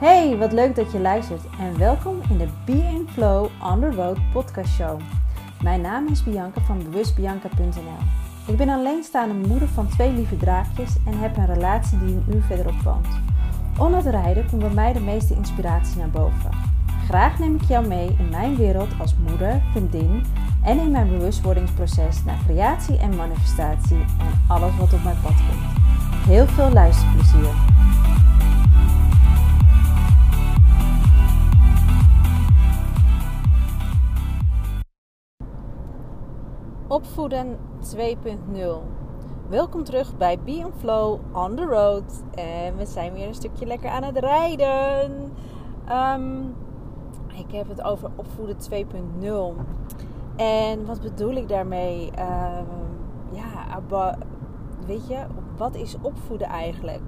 Hey, wat leuk dat je luistert en welkom in de Be Flow on the Road podcast show. Mijn naam is Bianca van bewustbianca.nl. Ik ben alleenstaande moeder van twee lieve draakjes en heb een relatie die een uur verderop woont. Onder het rijden komt bij mij de meeste inspiratie naar boven. Graag neem ik jou mee in mijn wereld als moeder, vriendin en in mijn bewustwordingsproces naar creatie en manifestatie en alles wat op mijn pad komt. Heel veel luisterplezier! Opvoeden 2.0 Welkom terug bij Be Flow on the road. En we zijn weer een stukje lekker aan het rijden. Um, ik heb het over opvoeden 2.0. En wat bedoel ik daarmee? Um, ja, weet je, wat is opvoeden eigenlijk?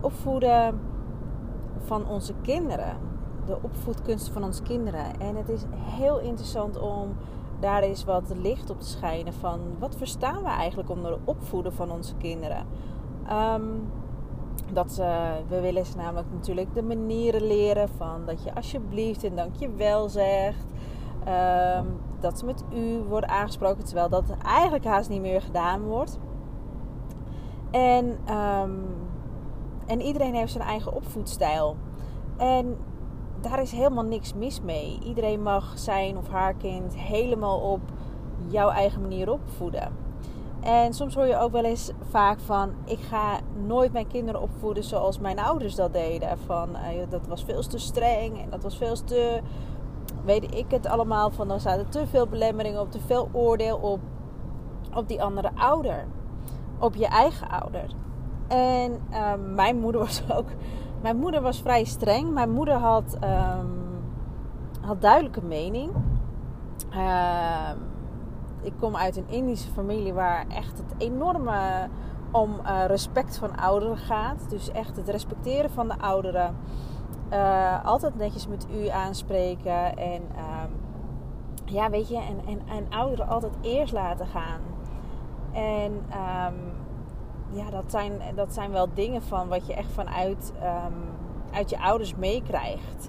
Opvoeden van onze kinderen. De opvoedkunsten van onze kinderen. En het is heel interessant om daar eens wat licht op te schijnen van wat verstaan we eigenlijk onder het opvoeden van onze kinderen. Um, dat we willen ze namelijk natuurlijk de manieren leren van dat je alsjeblieft en dankjewel zegt. Um, dat ze met u worden aangesproken, terwijl dat eigenlijk haast niet meer gedaan wordt. En, um, en iedereen heeft zijn eigen opvoedstijl. En daar is helemaal niks mis mee. Iedereen mag zijn of haar kind helemaal op jouw eigen manier opvoeden. En soms hoor je ook wel eens vaak van: ik ga nooit mijn kinderen opvoeden zoals mijn ouders dat deden. Van uh, dat was veel te streng en dat was veel te. Weet ik het allemaal van. Dan zaten te veel belemmeringen op, te veel oordeel op, op die andere ouder. Op je eigen ouder. En uh, mijn moeder was ook mijn moeder was vrij streng. Mijn moeder had, um, had duidelijke mening. Uh, ik kom uit een Indische familie waar echt het enorme om uh, respect van ouderen gaat. Dus echt het respecteren van de ouderen. Uh, altijd netjes met u aanspreken. En um, ja, weet je, en, en, en ouderen altijd eerst laten gaan. En um, ja, dat zijn, dat zijn wel dingen van wat je echt vanuit um, uit je ouders meekrijgt.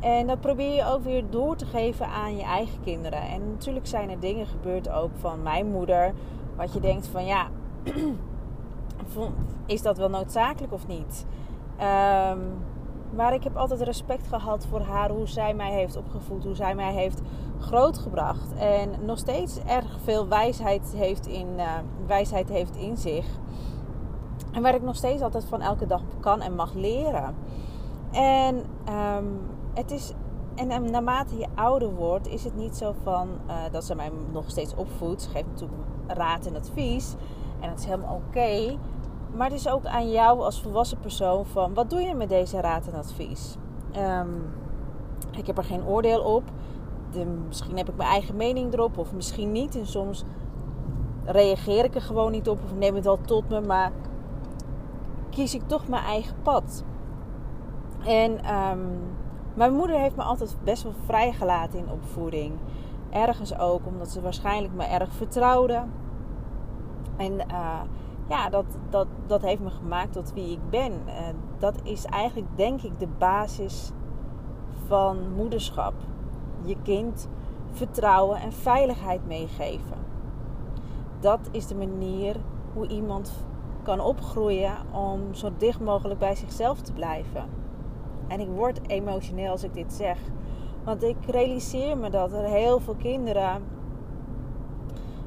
En dat probeer je ook weer door te geven aan je eigen kinderen. En natuurlijk zijn er dingen gebeurd ook van mijn moeder. Wat je denkt van ja, is dat wel noodzakelijk of niet? Um, maar ik heb altijd respect gehad voor haar, hoe zij mij heeft opgevoed, hoe zij mij heeft grootgebracht. En nog steeds erg veel wijsheid heeft in, uh, wijsheid heeft in zich. En waar ik nog steeds altijd van elke dag kan en mag leren. En um, het is. En naarmate je ouder wordt, is het niet zo van uh, dat ze mij nog steeds opvoedt. Ze geeft natuurlijk raad en advies. En dat is helemaal oké. Maar het is ook aan jou als volwassen persoon van wat doe je met deze raad en advies? Um, ik heb er geen oordeel op. De, misschien heb ik mijn eigen mening erop of misschien niet. En soms reageer ik er gewoon niet op of neem het wel tot me. Maar kies ik toch mijn eigen pad. En um, mijn moeder heeft me altijd best wel vrijgelaten in opvoeding. Ergens ook omdat ze waarschijnlijk me erg vertrouwde. En uh, ja, dat, dat, dat heeft me gemaakt tot wie ik ben. Uh, dat is eigenlijk, denk ik, de basis van moederschap. Je kind vertrouwen en veiligheid meegeven. Dat is de manier hoe iemand kan opgroeien om zo dicht mogelijk bij zichzelf te blijven. En ik word emotioneel als ik dit zeg. Want ik realiseer me dat er heel veel kinderen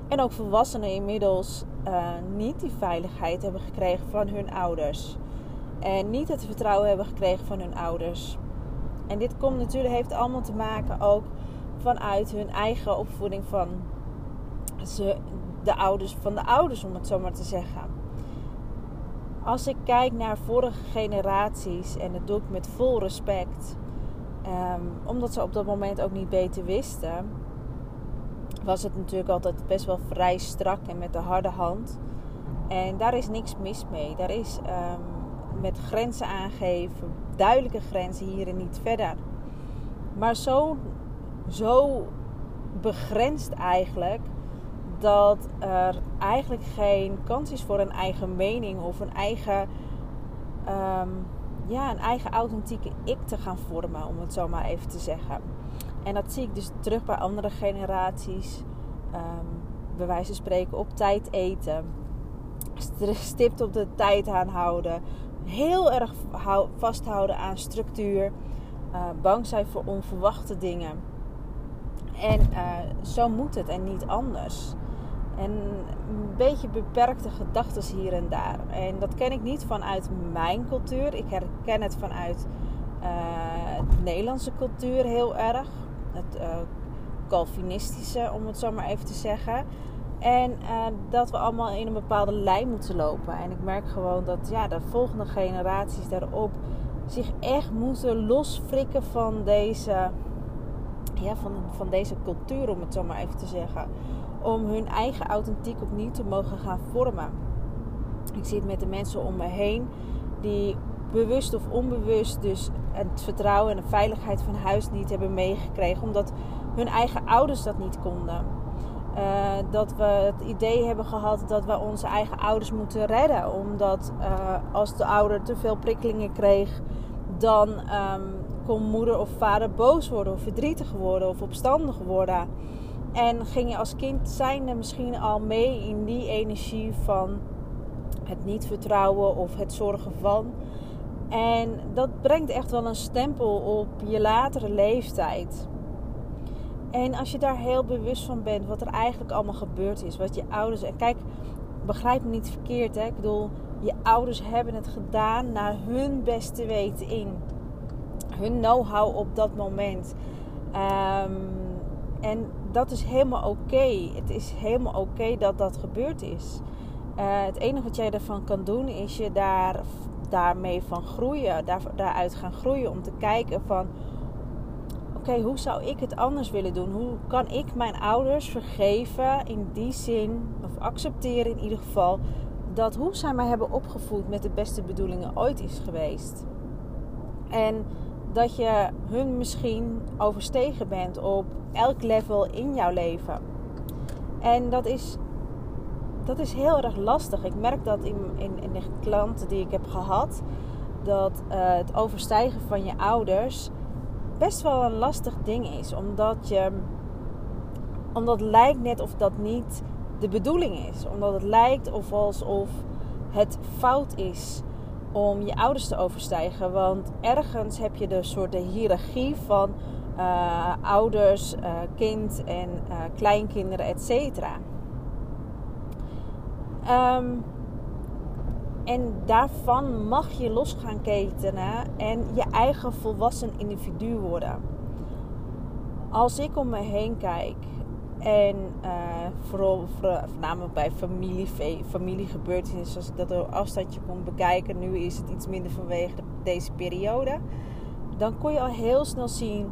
en ook volwassenen inmiddels uh, niet die veiligheid hebben gekregen van hun ouders. En niet het vertrouwen hebben gekregen van hun ouders. En dit komt natuurlijk, heeft allemaal te maken ook vanuit hun eigen opvoeding van ze, de ouders, van de ouders, om het zo maar te zeggen als ik kijk naar vorige generaties, en dat doe ik met vol respect, um, omdat ze op dat moment ook niet beter wisten, was het natuurlijk altijd best wel vrij strak en met de harde hand. En daar is niks mis mee. Daar is um, met grenzen aangeven, duidelijke grenzen hier en niet verder. Maar zo, zo begrensd eigenlijk dat er eigenlijk geen kans is voor een eigen mening of een eigen, um, ja, een eigen authentieke ik te gaan vormen, om het zo maar even te zeggen. En dat zie ik dus terug bij andere generaties. Um, bij wijze van spreken op tijd eten. Stipt op de tijd aanhouden. Heel erg vasthouden aan structuur. Uh, bang zijn voor onverwachte dingen. En uh, zo moet het en niet anders. En een beetje beperkte gedachten hier en daar. En dat ken ik niet vanuit mijn cultuur. Ik herken het vanuit uh, de Nederlandse cultuur heel erg. Het uh, Calvinistische, om het zo maar even te zeggen. En uh, dat we allemaal in een bepaalde lijn moeten lopen. En ik merk gewoon dat ja, de volgende generaties daarop zich echt moeten losfrikken van deze, ja, van, van deze cultuur, om het zo maar even te zeggen om hun eigen authentiek opnieuw te mogen gaan vormen. Ik zit met de mensen om me heen die bewust of onbewust dus het vertrouwen en de veiligheid van huis niet hebben meegekregen, omdat hun eigen ouders dat niet konden. Uh, dat we het idee hebben gehad dat we onze eigen ouders moeten redden, omdat uh, als de ouder te veel prikkelingen kreeg, dan um, kon moeder of vader boos worden of verdrietig worden of opstandig worden. En ging je als kind zijnde misschien al mee in die energie van het niet vertrouwen of het zorgen van. En dat brengt echt wel een stempel op je latere leeftijd. En als je daar heel bewust van bent wat er eigenlijk allemaal gebeurd is, wat je ouders. En kijk, begrijp me niet verkeerd, hè? Ik bedoel, je ouders hebben het gedaan naar hun beste weten in. Hun know-how op dat moment. Um, en dat is helemaal oké. Het is helemaal oké dat dat gebeurd is. Uh, het enige wat jij ervan kan doen is je daar, daarmee van groeien. Daar, daaruit gaan groeien om te kijken van... Oké, hoe zou ik het anders willen doen? Hoe kan ik mijn ouders vergeven in die zin... Of accepteren in ieder geval... Dat hoe zij mij hebben opgevoed met de beste bedoelingen ooit is geweest. En dat je hun misschien overstegen bent op elk level in jouw leven. En dat is, dat is heel erg lastig. Ik merk dat in, in, in de klanten die ik heb gehad, dat uh, het overstijgen van je ouders best wel een lastig ding is. Omdat je, omdat het lijkt net of dat niet de bedoeling is. Omdat het lijkt of alsof het fout is om je ouders te overstijgen. Want ergens heb je de soort de hiërarchie van uh, ouders, uh, kind en uh, kleinkinderen, et cetera. Um, en daarvan mag je los gaan ketenen en je eigen volwassen individu worden. Als ik om me heen kijk en vooral voornamelijk bij familie, familiegebeurtenissen, als ik dat op afstandje kon bekijken, nu is het iets minder vanwege deze periode, dan kon je al heel snel zien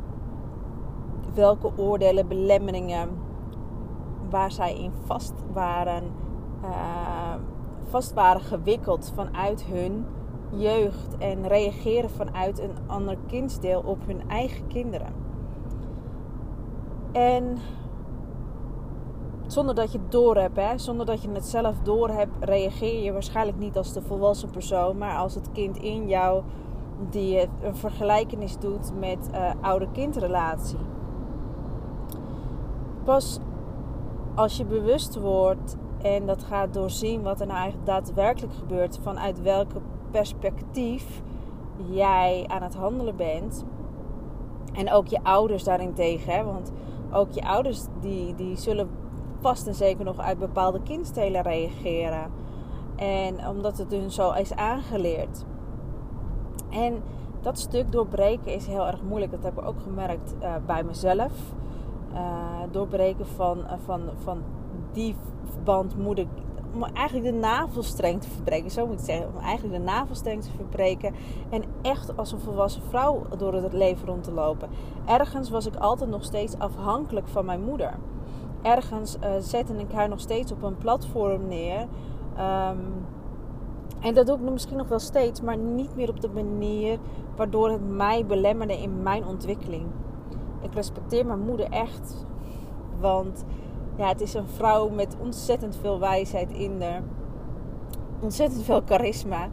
welke oordelen, belemmeringen waar zij in vast waren, uh, vast waren gewikkeld vanuit hun jeugd en reageren vanuit een ander kindsdeel op hun eigen kinderen. En zonder dat je het door hebt, hè, zonder dat je het zelf door hebt, reageer je waarschijnlijk niet als de volwassen persoon, maar als het kind in jou die een vergelijkenis doet met uh, ouder-kindrelatie pas als je bewust wordt en dat gaat doorzien wat er nou eigenlijk daadwerkelijk gebeurt, vanuit welk perspectief jij aan het handelen bent. En ook je ouders daarentegen, hè? want ook je ouders die, die zullen vast en zeker nog uit bepaalde kindstelen reageren. En omdat het hun zo is aangeleerd. En dat stuk doorbreken is heel erg moeilijk. Dat heb ik ook gemerkt uh, bij mezelf. Uh, doorbreken van, uh, van, van die band moet ik om eigenlijk de navelstreng te verbreken, zo moet ik zeggen. Om eigenlijk de navelstreng te verbreken en echt als een volwassen vrouw door het leven rond te lopen. Ergens was ik altijd nog steeds afhankelijk van mijn moeder. Ergens uh, zette ik haar nog steeds op een platform neer. Um, en dat doe ik misschien nog wel steeds, maar niet meer op de manier waardoor het mij belemmerde in mijn ontwikkeling ik respecteer mijn moeder echt. Want ja, het is een vrouw met ontzettend veel wijsheid in haar. Ontzettend veel charisma.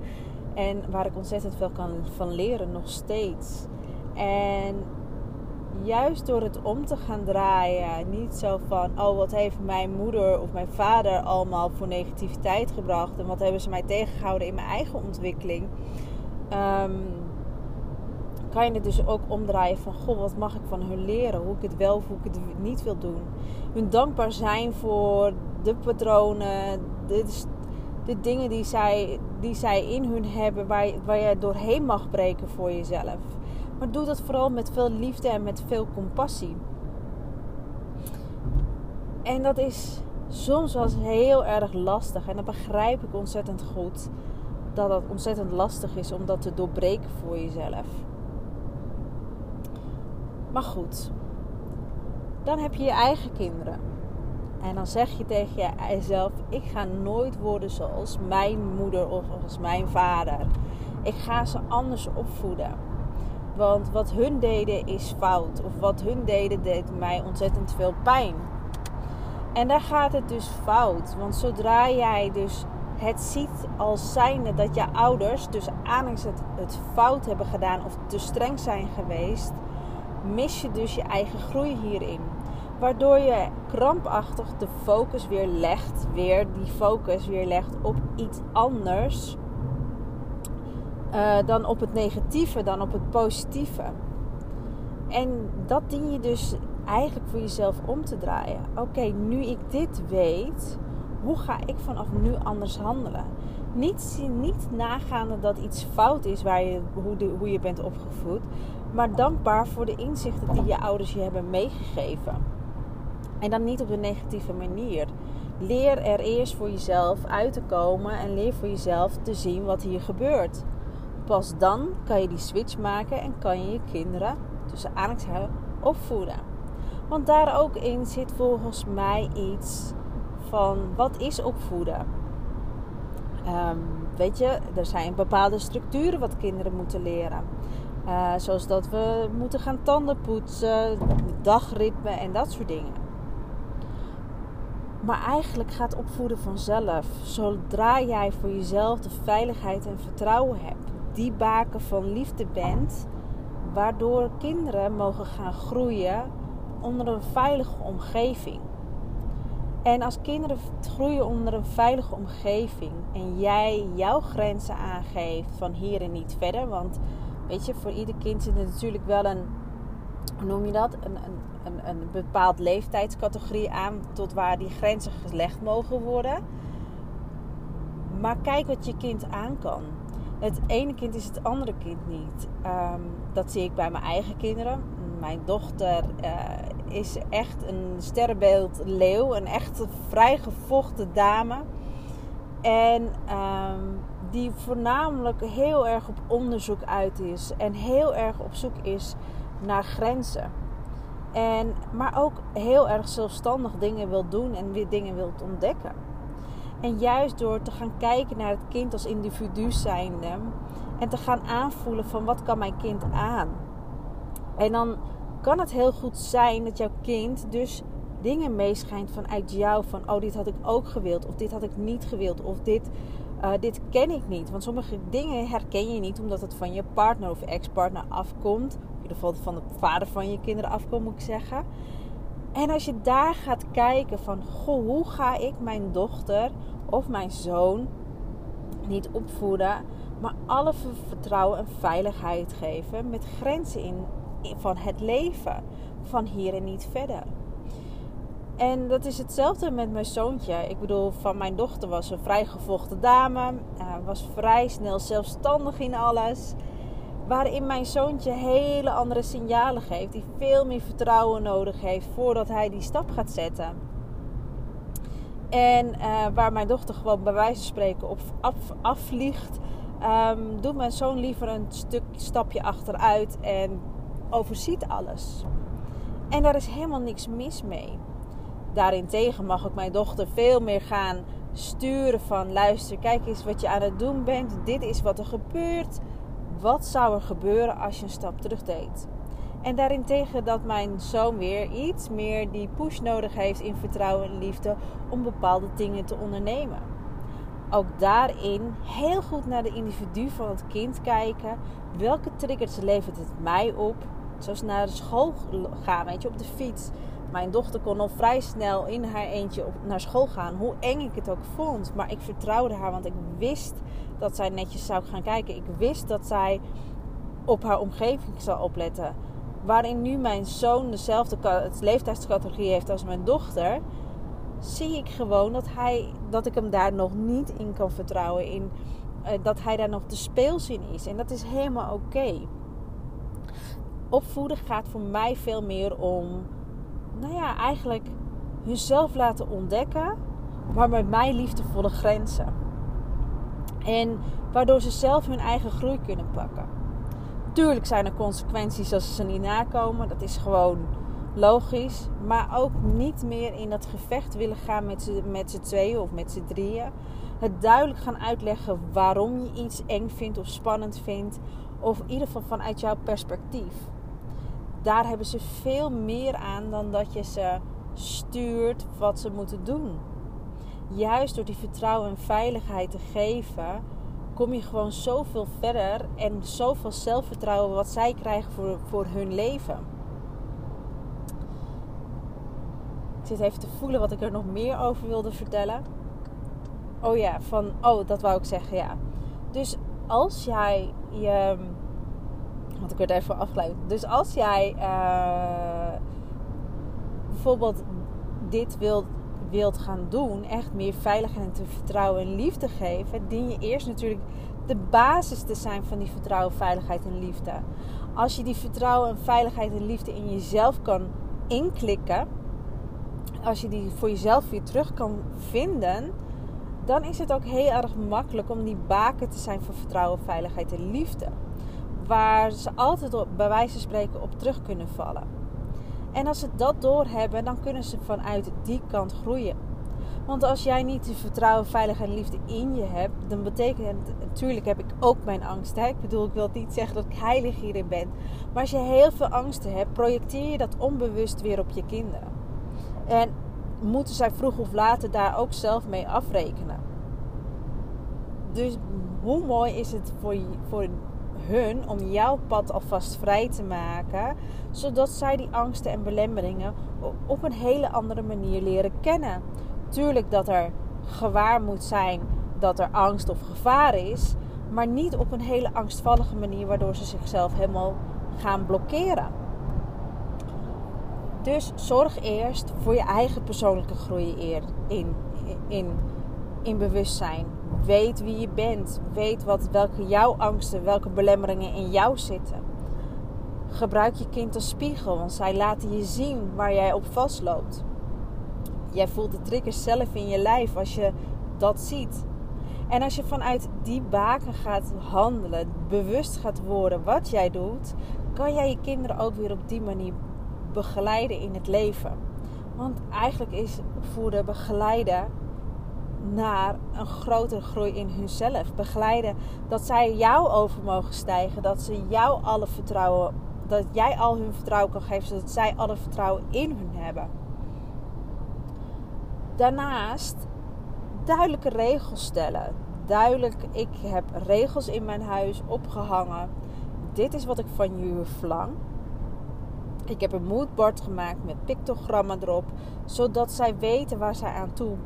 En waar ik ontzettend veel kan van leren, nog steeds. En juist door het om te gaan draaien, niet zo van, oh wat heeft mijn moeder of mijn vader allemaal voor negativiteit gebracht en wat hebben ze mij tegengehouden in mijn eigen ontwikkeling. Ehm, kan je het dus ook omdraaien van, goh, wat mag ik van hun leren? Hoe ik het wel of hoe ik het niet wil doen. Hun dankbaar zijn voor de patronen, de, de dingen die zij, die zij in hun hebben, waar, waar je doorheen mag breken voor jezelf. Maar doe dat vooral met veel liefde en met veel compassie. En dat is soms wel heel erg lastig. En dat begrijp ik ontzettend goed. Dat het ontzettend lastig is om dat te doorbreken voor jezelf. Maar goed, dan heb je je eigen kinderen. En dan zeg je tegen jezelf: Ik ga nooit worden zoals mijn moeder of als mijn vader. Ik ga ze anders opvoeden. Want wat hun deden is fout. Of wat hun deden deed mij ontzettend veel pijn. En daar gaat het dus fout. Want zodra jij dus het ziet als zijnde dat je ouders, dus aanings het, het fout hebben gedaan of te streng zijn geweest, mis je dus je eigen groei hierin. Waardoor je krampachtig de focus weer legt, weer die focus weer legt op iets anders uh, dan op het negatieve, dan op het positieve. En dat dien je dus eigenlijk voor jezelf om te draaien. Oké, nu ik dit weet, hoe ga ik vanaf nu anders handelen? Niet, niet nagaande dat iets fout is waar je, hoe, hoe je bent opgevoed, maar dankbaar voor de inzichten die je ouders je hebben meegegeven. En dan niet op een negatieve manier. Leer er eerst voor jezelf uit te komen en leer voor jezelf te zien wat hier gebeurt. Pas dan kan je die switch maken en kan je je kinderen, tussen aanhalingstekens, opvoeden. Want daar ook in zit volgens mij iets van wat is opvoeden. Um, weet je, er zijn bepaalde structuren wat kinderen moeten leren. Uh, zoals dat we moeten gaan tanden poetsen, dagritme en dat soort dingen. Maar eigenlijk gaat opvoeden vanzelf. Zodra jij voor jezelf de veiligheid en vertrouwen hebt die baken van liefde bent, waardoor kinderen mogen gaan groeien onder een veilige omgeving. En als kinderen groeien onder een veilige omgeving en jij jouw grenzen aangeeft van hier en niet verder, want weet je, voor ieder kind zit er natuurlijk wel een, hoe noem je dat, een, een, een, een bepaald leeftijdscategorie aan tot waar die grenzen gelegd mogen worden. Maar kijk wat je kind aan kan het ene kind is het andere kind niet. Ehm, dat zie ik bij mijn eigen kinderen. Mijn dochter uh, is echt een sterrenbeeld leeuw. Een echt vrijgevochten dame. En ehm, die voornamelijk heel erg op onderzoek uit is. En heel erg op zoek is naar grenzen. En, maar ook heel erg zelfstandig dingen wil doen en weer dingen wil ontdekken. En juist door te gaan kijken naar het kind als individu zijnde en te gaan aanvoelen van wat kan mijn kind aan. En dan kan het heel goed zijn dat jouw kind dus dingen meeschijnt vanuit jou. Van oh, dit had ik ook gewild. Of dit had ik niet gewild. Of dit, uh, dit ken ik niet. Want sommige dingen herken je niet omdat het van je partner of ex-partner afkomt. In ieder geval van de vader van je kinderen afkomt, moet ik zeggen. En als je daar gaat kijken van, goh, hoe ga ik mijn dochter of mijn zoon niet opvoeden, maar alle vertrouwen en veiligheid geven met grenzen in, van het leven, van hier en niet verder. En dat is hetzelfde met mijn zoontje. Ik bedoel, van mijn dochter was een vrij gevochten dame, uh, was vrij snel zelfstandig in alles. Waarin mijn zoontje hele andere signalen geeft. Die veel meer vertrouwen nodig heeft voordat hij die stap gaat zetten. En uh, waar mijn dochter gewoon bij wijze van spreken op af, afvliegt, um, doet mijn zoon liever een stuk stapje achteruit en overziet alles. En daar is helemaal niks mis mee. Daarentegen mag ik mijn dochter veel meer gaan sturen van luister, kijk eens wat je aan het doen bent. Dit is wat er gebeurt. Wat zou er gebeuren als je een stap terug deed? En daarentegen dat mijn zoon weer iets meer die push nodig heeft in vertrouwen en liefde om bepaalde dingen te ondernemen. ook daarin heel goed naar de individu van het kind kijken. Welke triggers levert het mij op? Zoals naar de school gaan, weet je, op de fiets. Mijn dochter kon al vrij snel in haar eentje op, naar school gaan. Hoe eng ik het ook vond. Maar ik vertrouwde haar, want ik wist dat zij netjes zou gaan kijken. Ik wist dat zij op haar omgeving zou opletten. Waarin nu mijn zoon dezelfde leeftijdscategorie heeft als mijn dochter, zie ik gewoon dat, hij, dat ik hem daar nog niet in kan vertrouwen. In, uh, dat hij daar nog de speels in is. En dat is helemaal oké. Opvoeden gaat voor mij veel meer om, nou ja, eigenlijk hunzelf laten ontdekken, maar met mij liefdevolle grenzen. En waardoor ze zelf hun eigen groei kunnen pakken. Tuurlijk zijn er consequenties als ze ze niet nakomen. Dat is gewoon logisch. Maar ook niet meer in dat gevecht willen gaan met z'n, met tweeën of met z'n drieën. Het duidelijk gaan uitleggen waarom je iets eng vindt of spannend vindt. Of in ieder geval vanuit jouw perspectief. Daar hebben ze veel meer aan dan dat je ze stuurt wat ze moeten doen. Juist door die vertrouwen en veiligheid te geven, kom je gewoon zoveel verder en zoveel zelfvertrouwen wat zij krijgen voor, voor hun leven. Ik zit even te voelen wat ik er nog meer over wilde vertellen. Oh ja, van. Oh, dat wou ik zeggen, ja. Dus als jij je. Want ik werd even afgeleid. Dus als jij uh, bijvoorbeeld dit wilt, wilt gaan doen, echt meer veiligheid en vertrouwen en liefde geven, dien je eerst natuurlijk de basis te zijn van die vertrouwen, veiligheid en liefde. Als je die vertrouwen en veiligheid en liefde in jezelf kan inklikken, als je die voor jezelf weer terug kan vinden, dan is het ook heel erg makkelijk om die baken te zijn voor vertrouwen, veiligheid en liefde. Waar ze altijd op, bij wijze van spreken op terug kunnen vallen. En als ze dat doorhebben, dan kunnen ze vanuit die kant groeien. Want als jij niet de vertrouwen, veiligheid en liefde in je hebt, dan betekent natuurlijk heb ik ook mijn angst. Ik bedoel, ik wil niet zeggen dat ik heilig hierin ben. Maar als je heel veel angsten hebt, projecteer je dat onbewust weer op je kinderen. En moeten zij vroeg of later daar ook zelf mee afrekenen. Dus hoe mooi is het voor, voor hun om jouw pad alvast vrij te maken, zodat zij die angsten en belemmeringen op een hele andere manier leren kennen. Tuurlijk dat er gewaar moet zijn dat er angst of gevaar is, maar niet op een hele angstvallige manier waardoor ze zichzelf helemaal gaan blokkeren. Dus zorg eerst voor je eigen persoonlijke groei in, in, in bewustzijn. Weet wie je bent. Weet wat, welke jouw angsten, welke belemmeringen in jou zitten. Gebruik je kind als spiegel, want zij laten je zien waar jij op vastloopt. Jij voelt de triggers zelf in je lijf als je dat ziet. En als je vanuit die baken gaat handelen, bewust gaat worden wat jij doet, kan jij je kinderen ook weer op die manier begeleiden in het leven. Want eigenlijk is voeden begeleiden naar een grotere groei in hunzelf. Begeleiden dat zij jou over mogen stijgen. Dat ze jou alle vertrouwen, dat jij al hun vertrouwen kan geven, zodat zij alle vertrouwen in hun hebben. Daarnaast duidelijke regels stellen. Duidelijk, ik heb regels in mijn huis opgehangen. Dit is wat ik van jullie verlang. Ik heb een moodboard gemaakt met pictogrammen erop, zodat zij weten waar zij aan toe,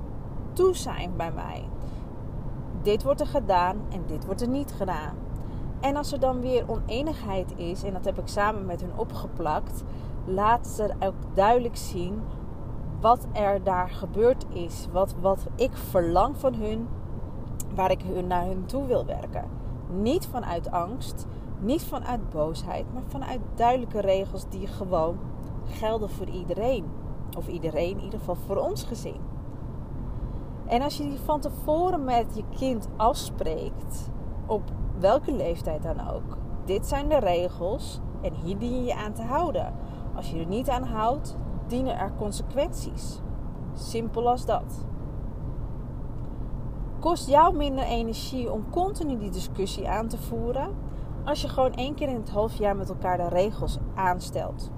toe zijn bij mij. Dit wordt er gedaan en dit wordt er niet gedaan. En als er dan weer oneenigheid is, en dat heb ik samen met hun opgeplakt, laat ze ook duidelijk zien wat er daar gebeurd is. Wat, wat ik verlang van hun, waar ik hun naar hun toe wil werken. Niet vanuit angst, niet vanuit boosheid, maar vanuit duidelijke regels die gewoon gelden voor iedereen. Of iedereen, in ieder geval voor ons gezin. En als je die van tevoren met je kind afspreekt, op welke leeftijd dan ook. Dit zijn de regels en hier dien je je aan te houden. Als je er niet aan houdt, dienen er consequenties. Simpel als dat. Kost jou minder energie om continu die discussie aan te voeren als je gewoon één keer in het half jaar met elkaar de regels aanstelt.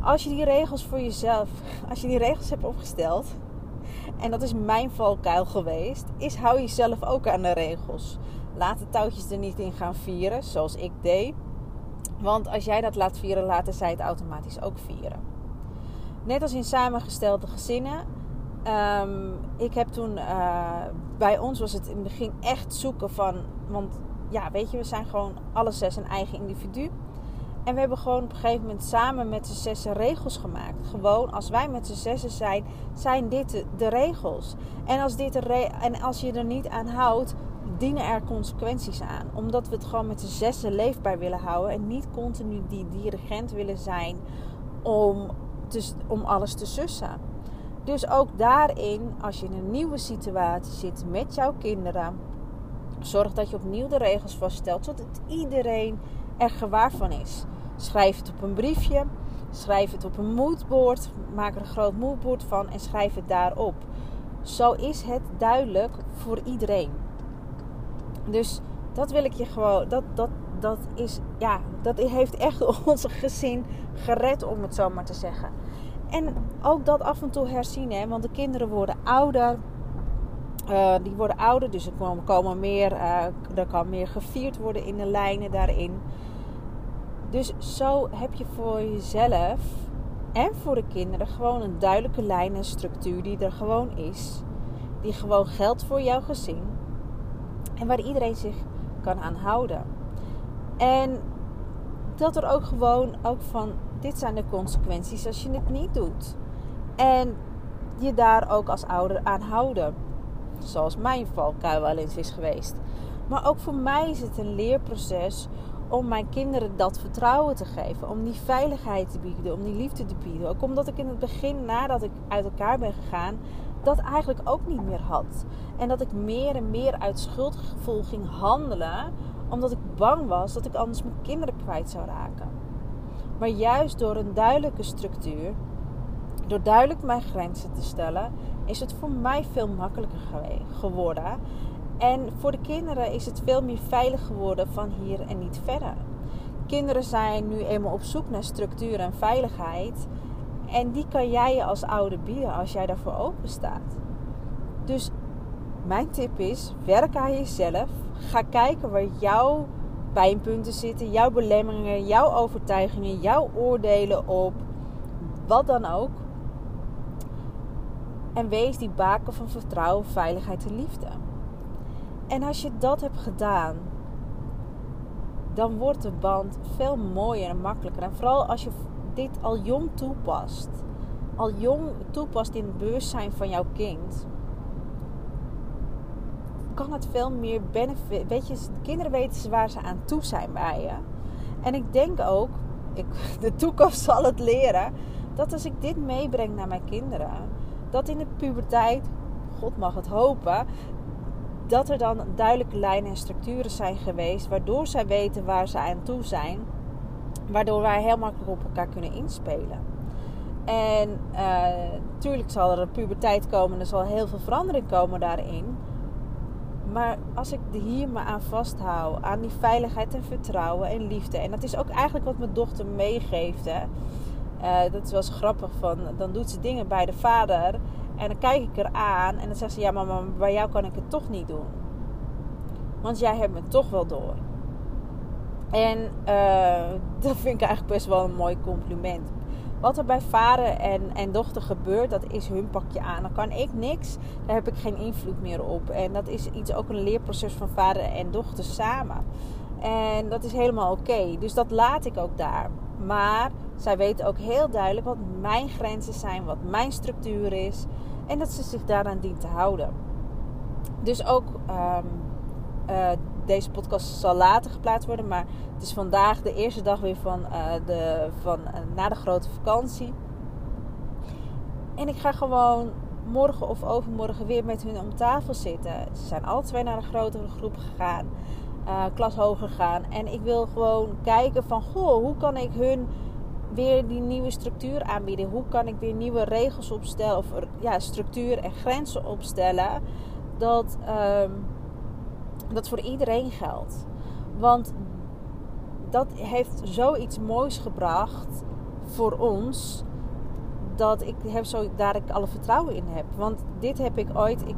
Als je die regels voor jezelf, als je die regels hebt opgesteld En dat is mijn valkuil geweest. Is hou jezelf ook aan de regels. Laat de touwtjes er niet in gaan vieren, zoals ik deed. Want als jij dat laat vieren, laten zij het automatisch ook vieren. Net als in samengestelde gezinnen. Um, ik heb toen, uh, bij ons was het in het begin echt zoeken van, want ja, weet je, we zijn gewoon alle zes een eigen individu. En we hebben gewoon op een gegeven moment samen met z'n zessen regels gemaakt. Gewoon, als wij met z'n zessen zijn, zijn dit de, regels. En als, dit en als je er niet aan houdt, dienen er consequenties aan. Omdat we het gewoon met z'n zessen leefbaar willen houden. En niet continu die dirigent willen zijn om, om alles te sussen. Dus ook daarin, als je in een nieuwe situatie zit met jouw kinderen, zorg dat je opnieuw de regels vaststelt, zodat iedereen er gewaar van is. Schrijf het op een briefje, schrijf het op een moodboard, maak er een groot moodboard van en schrijf het daarop. Zo is het duidelijk voor iedereen. Dus dat wil ik je gewoon, dat, dat, dat is, ja, dat heeft echt onze gezin gered, om het zo maar te zeggen. En ook dat af en toe herzien, hè, want de kinderen worden ouder. Uh, die worden ouder, dus er komen meer, uh, er kan meer gevierd worden in de lijnen daarin. Dus zo heb je voor jezelf en voor de kinderen gewoon een duidelijke lijn en structuur die er gewoon is. Die gewoon geldt voor jouw gezin. En waar iedereen zich kan aan houden. En dat er ook gewoon ook van dit zijn de consequenties als je het niet doet. En je daar ook als ouder aan houden. Zoals mijn valkuil wel eens is geweest. Maar ook voor mij is het een leerproces om mijn kinderen dat vertrouwen te geven. Om die veiligheid te bieden, om die liefde te bieden. Ook omdat ik in het begin, nadat ik uit elkaar ben gegaan, dat eigenlijk ook niet meer had. En dat ik meer en meer uit schuldgevoel ging handelen, omdat ik bang was dat ik anders mijn kinderen kwijt zou raken. Maar juist door een duidelijke structuur, door duidelijk mijn grenzen te stellen, is het voor mij veel makkelijker geworden. En voor de kinderen is het veel meer veilig geworden van hier en niet verder. Kinderen zijn nu eenmaal op zoek naar structuur en veiligheid. En die kan jij je als ouder bieden als jij daarvoor open staat. Dus mijn tip is: werk aan jezelf. Ga kijken waar jouw pijnpunten zitten, jouw belemmeringen, jouw overtuigingen, jouw oordelen op. Wat dan ook. En wees die baken van vertrouwen, veiligheid en liefde. En als je dat hebt gedaan, dan wordt de band veel mooier en makkelijker. En vooral als je dit al jong toepast, al jong toepast in het bewustzijn van jouw kind, kan het veel meer benefit. Weet je, kinderen weten waar ze aan toe zijn bij je. En ik denk ook, ik, de toekomst zal het leren, dat als ik dit meebreng naar mijn kinderen, dat in de puberteit, God mag het hopen, dat er dan duidelijke lijnen en structuren zijn geweest, waardoor zij weten waar ze aan toe zijn, waardoor wij heel makkelijk op elkaar kunnen inspelen. En natuurlijk eh, zal er een puberteit komen en er zal heel veel verandering komen daarin. Maar als ik hier me aan vasthoud, aan die veiligheid en vertrouwen en liefde. En dat is ook eigenlijk wat mijn dochter meegeeft. Hè. Uh, dat eens grappig. Van, dan doet ze dingen bij de vader. En dan kijk ik er aan en dan zegt ze: Ja, maar bij jou kan ik het toch niet doen. Want jij hebt me toch wel door. En uh, dat vind ik eigenlijk best wel een mooi compliment. Wat er bij vader en, en dochter gebeurt, dat is hun pakje aan. Dan kan ik niks, daar heb ik geen invloed meer op. En dat is iets ook een leerproces van vader en dochter samen. En dat is helemaal oké. Dus dat laat ik ook daar. Maar zij weten ook heel duidelijk wat mijn grenzen zijn, wat mijn structuur is. En dat ze zich daaraan dient te houden. Dus ook um, uh, deze podcast zal later geplaatst worden. Maar het is vandaag de eerste dag weer van, uh, de, van uh, na de grote vakantie. En ik ga gewoon morgen of overmorgen weer met hun om tafel zitten. Ze zijn alle twee naar een grotere groep gegaan. Klas hoger gaan. En ik wil gewoon kijken van... Goh, hoe kan ik hun weer die nieuwe structuur aanbieden? Hoe kan ik weer nieuwe regels opstellen? Of ja, structuur en grenzen opstellen. Dat... Um, dat voor iedereen geldt. Want dat heeft zoiets moois gebracht voor ons. dat ik heb zo, daar ik alle vertrouwen in heb. Want dit heb ik ooit, ik,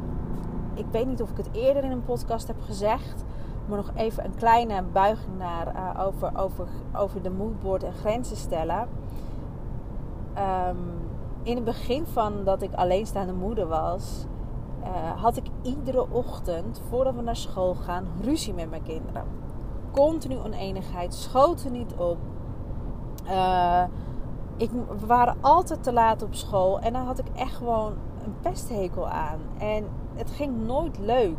ik weet niet of ik het eerder in een podcast heb gezegd. Maar nog even een kleine buiging naar uh, over, over, over de moodboard en grenzen stellen. Um, in het begin van dat ik alleenstaande moeder was, uh, had ik iedere ochtend voordat we naar school gaan ruzie met mijn kinderen. Continu oneenigheid, schoten niet op. Uh, ik, we waren altijd te laat op school en dan had ik echt gewoon een pesthekel aan. En het ging nooit leuk.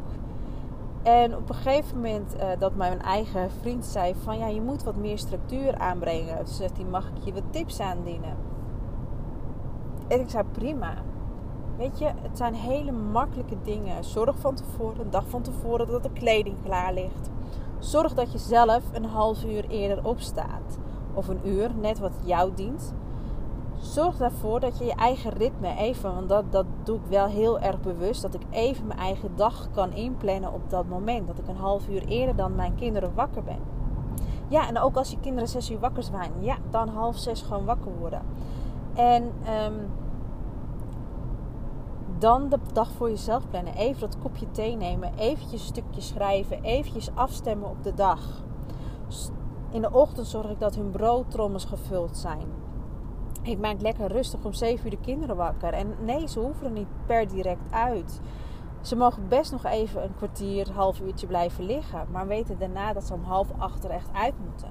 En op een gegeven moment uh, dat mijn eigen vriend zei van ja, je moet wat meer structuur aanbrengen. Toen zegt hij, mag ik je wat tips aandienen? En ik zei prima. Weet je, het zijn hele makkelijke dingen. Zorg van tevoren, een dag van tevoren, dat de kleding klaar ligt. Zorg dat je zelf een half uur eerder opstaat. Of een uur, net wat jou dient. Zorg ervoor dat je je eigen ritme even, want dat, dat doe ik wel heel erg bewust, dat ik even mijn eigen dag kan inplannen op dat moment. Dat ik een half uur eerder dan mijn kinderen wakker ben. Ja, en ook als je kinderen zes uur wakker zijn, ja, dan half zes gewoon wakker worden. En um, dan de dag voor jezelf plannen. Even dat kopje thee nemen. Eventjes een stukje schrijven. Eventjes afstemmen op de dag. In de ochtend zorg ik dat hun broodtrommels gevuld zijn. Ik maak lekker rustig om 7 uur de kinderen wakker. En nee, ze hoeven er niet per direct uit. Ze mogen best nog even een kwartier, half uurtje blijven liggen. Maar weten daarna dat ze om half acht er echt uit moeten.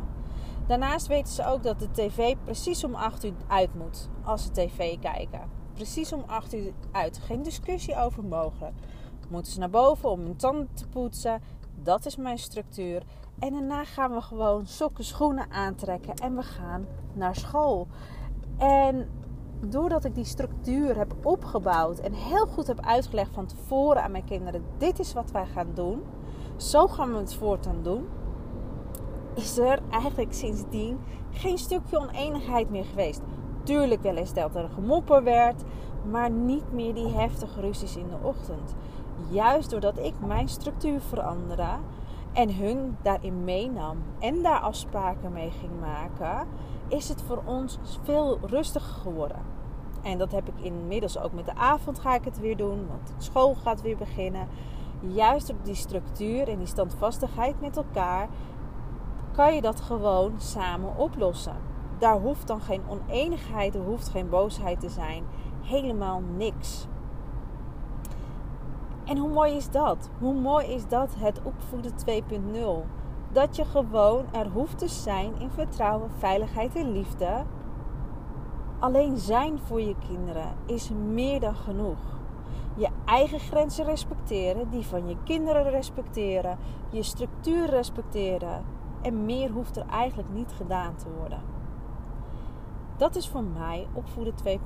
Daarnaast weten ze ook dat de tv precies om 8 uur uit moet als ze tv kijken. Precies om 8 uur uit. Geen discussie over mogelijk. Moeten ze naar boven om hun tanden te poetsen. Dat is mijn structuur. En daarna gaan we gewoon sokken, schoenen aantrekken en we gaan naar school. En doordat ik die structuur heb opgebouwd en heel goed heb uitgelegd van tevoren aan mijn kinderen: dit is wat wij gaan doen. Zo gaan we het voortaan doen is er eigenlijk sindsdien geen stukje oneenigheid meer geweest. Tuurlijk wel eens dat er gemopper werd, maar niet meer die heftige ruzies in de ochtend. Juist doordat ik mijn structuur veranderde en hun daarin meenam en daar afspraken mee ging maken, is het voor ons veel rustiger geworden. En dat heb ik inmiddels ook met de avond ga ik het weer doen, want school gaat weer beginnen. Juist op die structuur en die standvastigheid met elkaar kan je dat gewoon samen oplossen. Daar hoeft dan geen oneenigheid, er hoeft geen boosheid te zijn. Helemaal niks. En hoe mooi is dat? Hoe mooi is dat het opvoeden 2.0? Dat je gewoon er hoeft te zijn in vertrouwen, veiligheid en liefde. Alleen zijn voor je kinderen is meer dan genoeg. Je eigen grenzen respecteren, die van je kinderen respecteren, je structuur respecteren, en meer hoeft er eigenlijk niet gedaan te worden. Dat is voor mij opvoeden 2.0.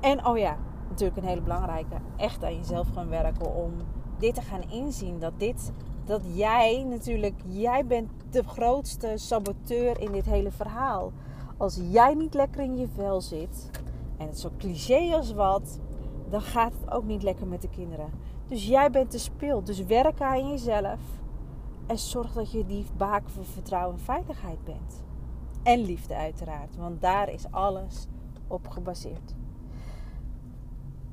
En oh ja, natuurlijk een hele belangrijke. Echt aan jezelf gaan werken om dit te gaan inzien. Dat dit, dat jij natuurlijk, jij bent de grootste saboteur in dit hele verhaal. Als jij niet lekker in je vel zit, en het zo cliché als wat, dan gaat het ook niet lekker met de kinderen. Dus jij bent de speel. Dus werk aan jezelf. En zorg dat je die baken van vertrouwen en veiligheid bent. En liefde uiteraard, want daar is alles op gebaseerd.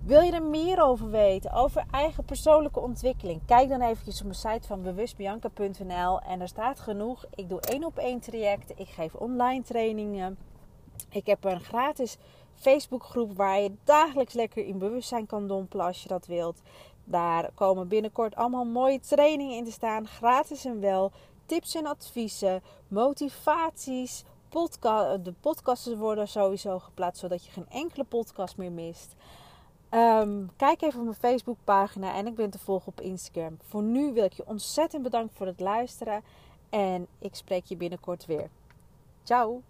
Wil je er meer over weten, over eigen persoonlijke ontwikkeling? Kijk dan eventjes op mijn site van bewustbianca.nl en er staat genoeg. Ik doe één op één trajecten, ik geef online trainingen. Ik heb een gratis Facebookgroep waar je dagelijks lekker in bewustzijn kan dompelen als je dat wilt. Daar komen binnenkort allemaal mooie trainingen in te staan, gratis en wel. Tips en adviezen, motivaties, de podcasts worden sowieso geplaatst zodat je geen enkele podcast meer mist. Um, kijk even op mijn Facebookpagina en ik ben te volgen op Instagram. Voor nu wil ik je ontzettend bedanken voor het luisteren en ik spreek je binnenkort weer. Ciao!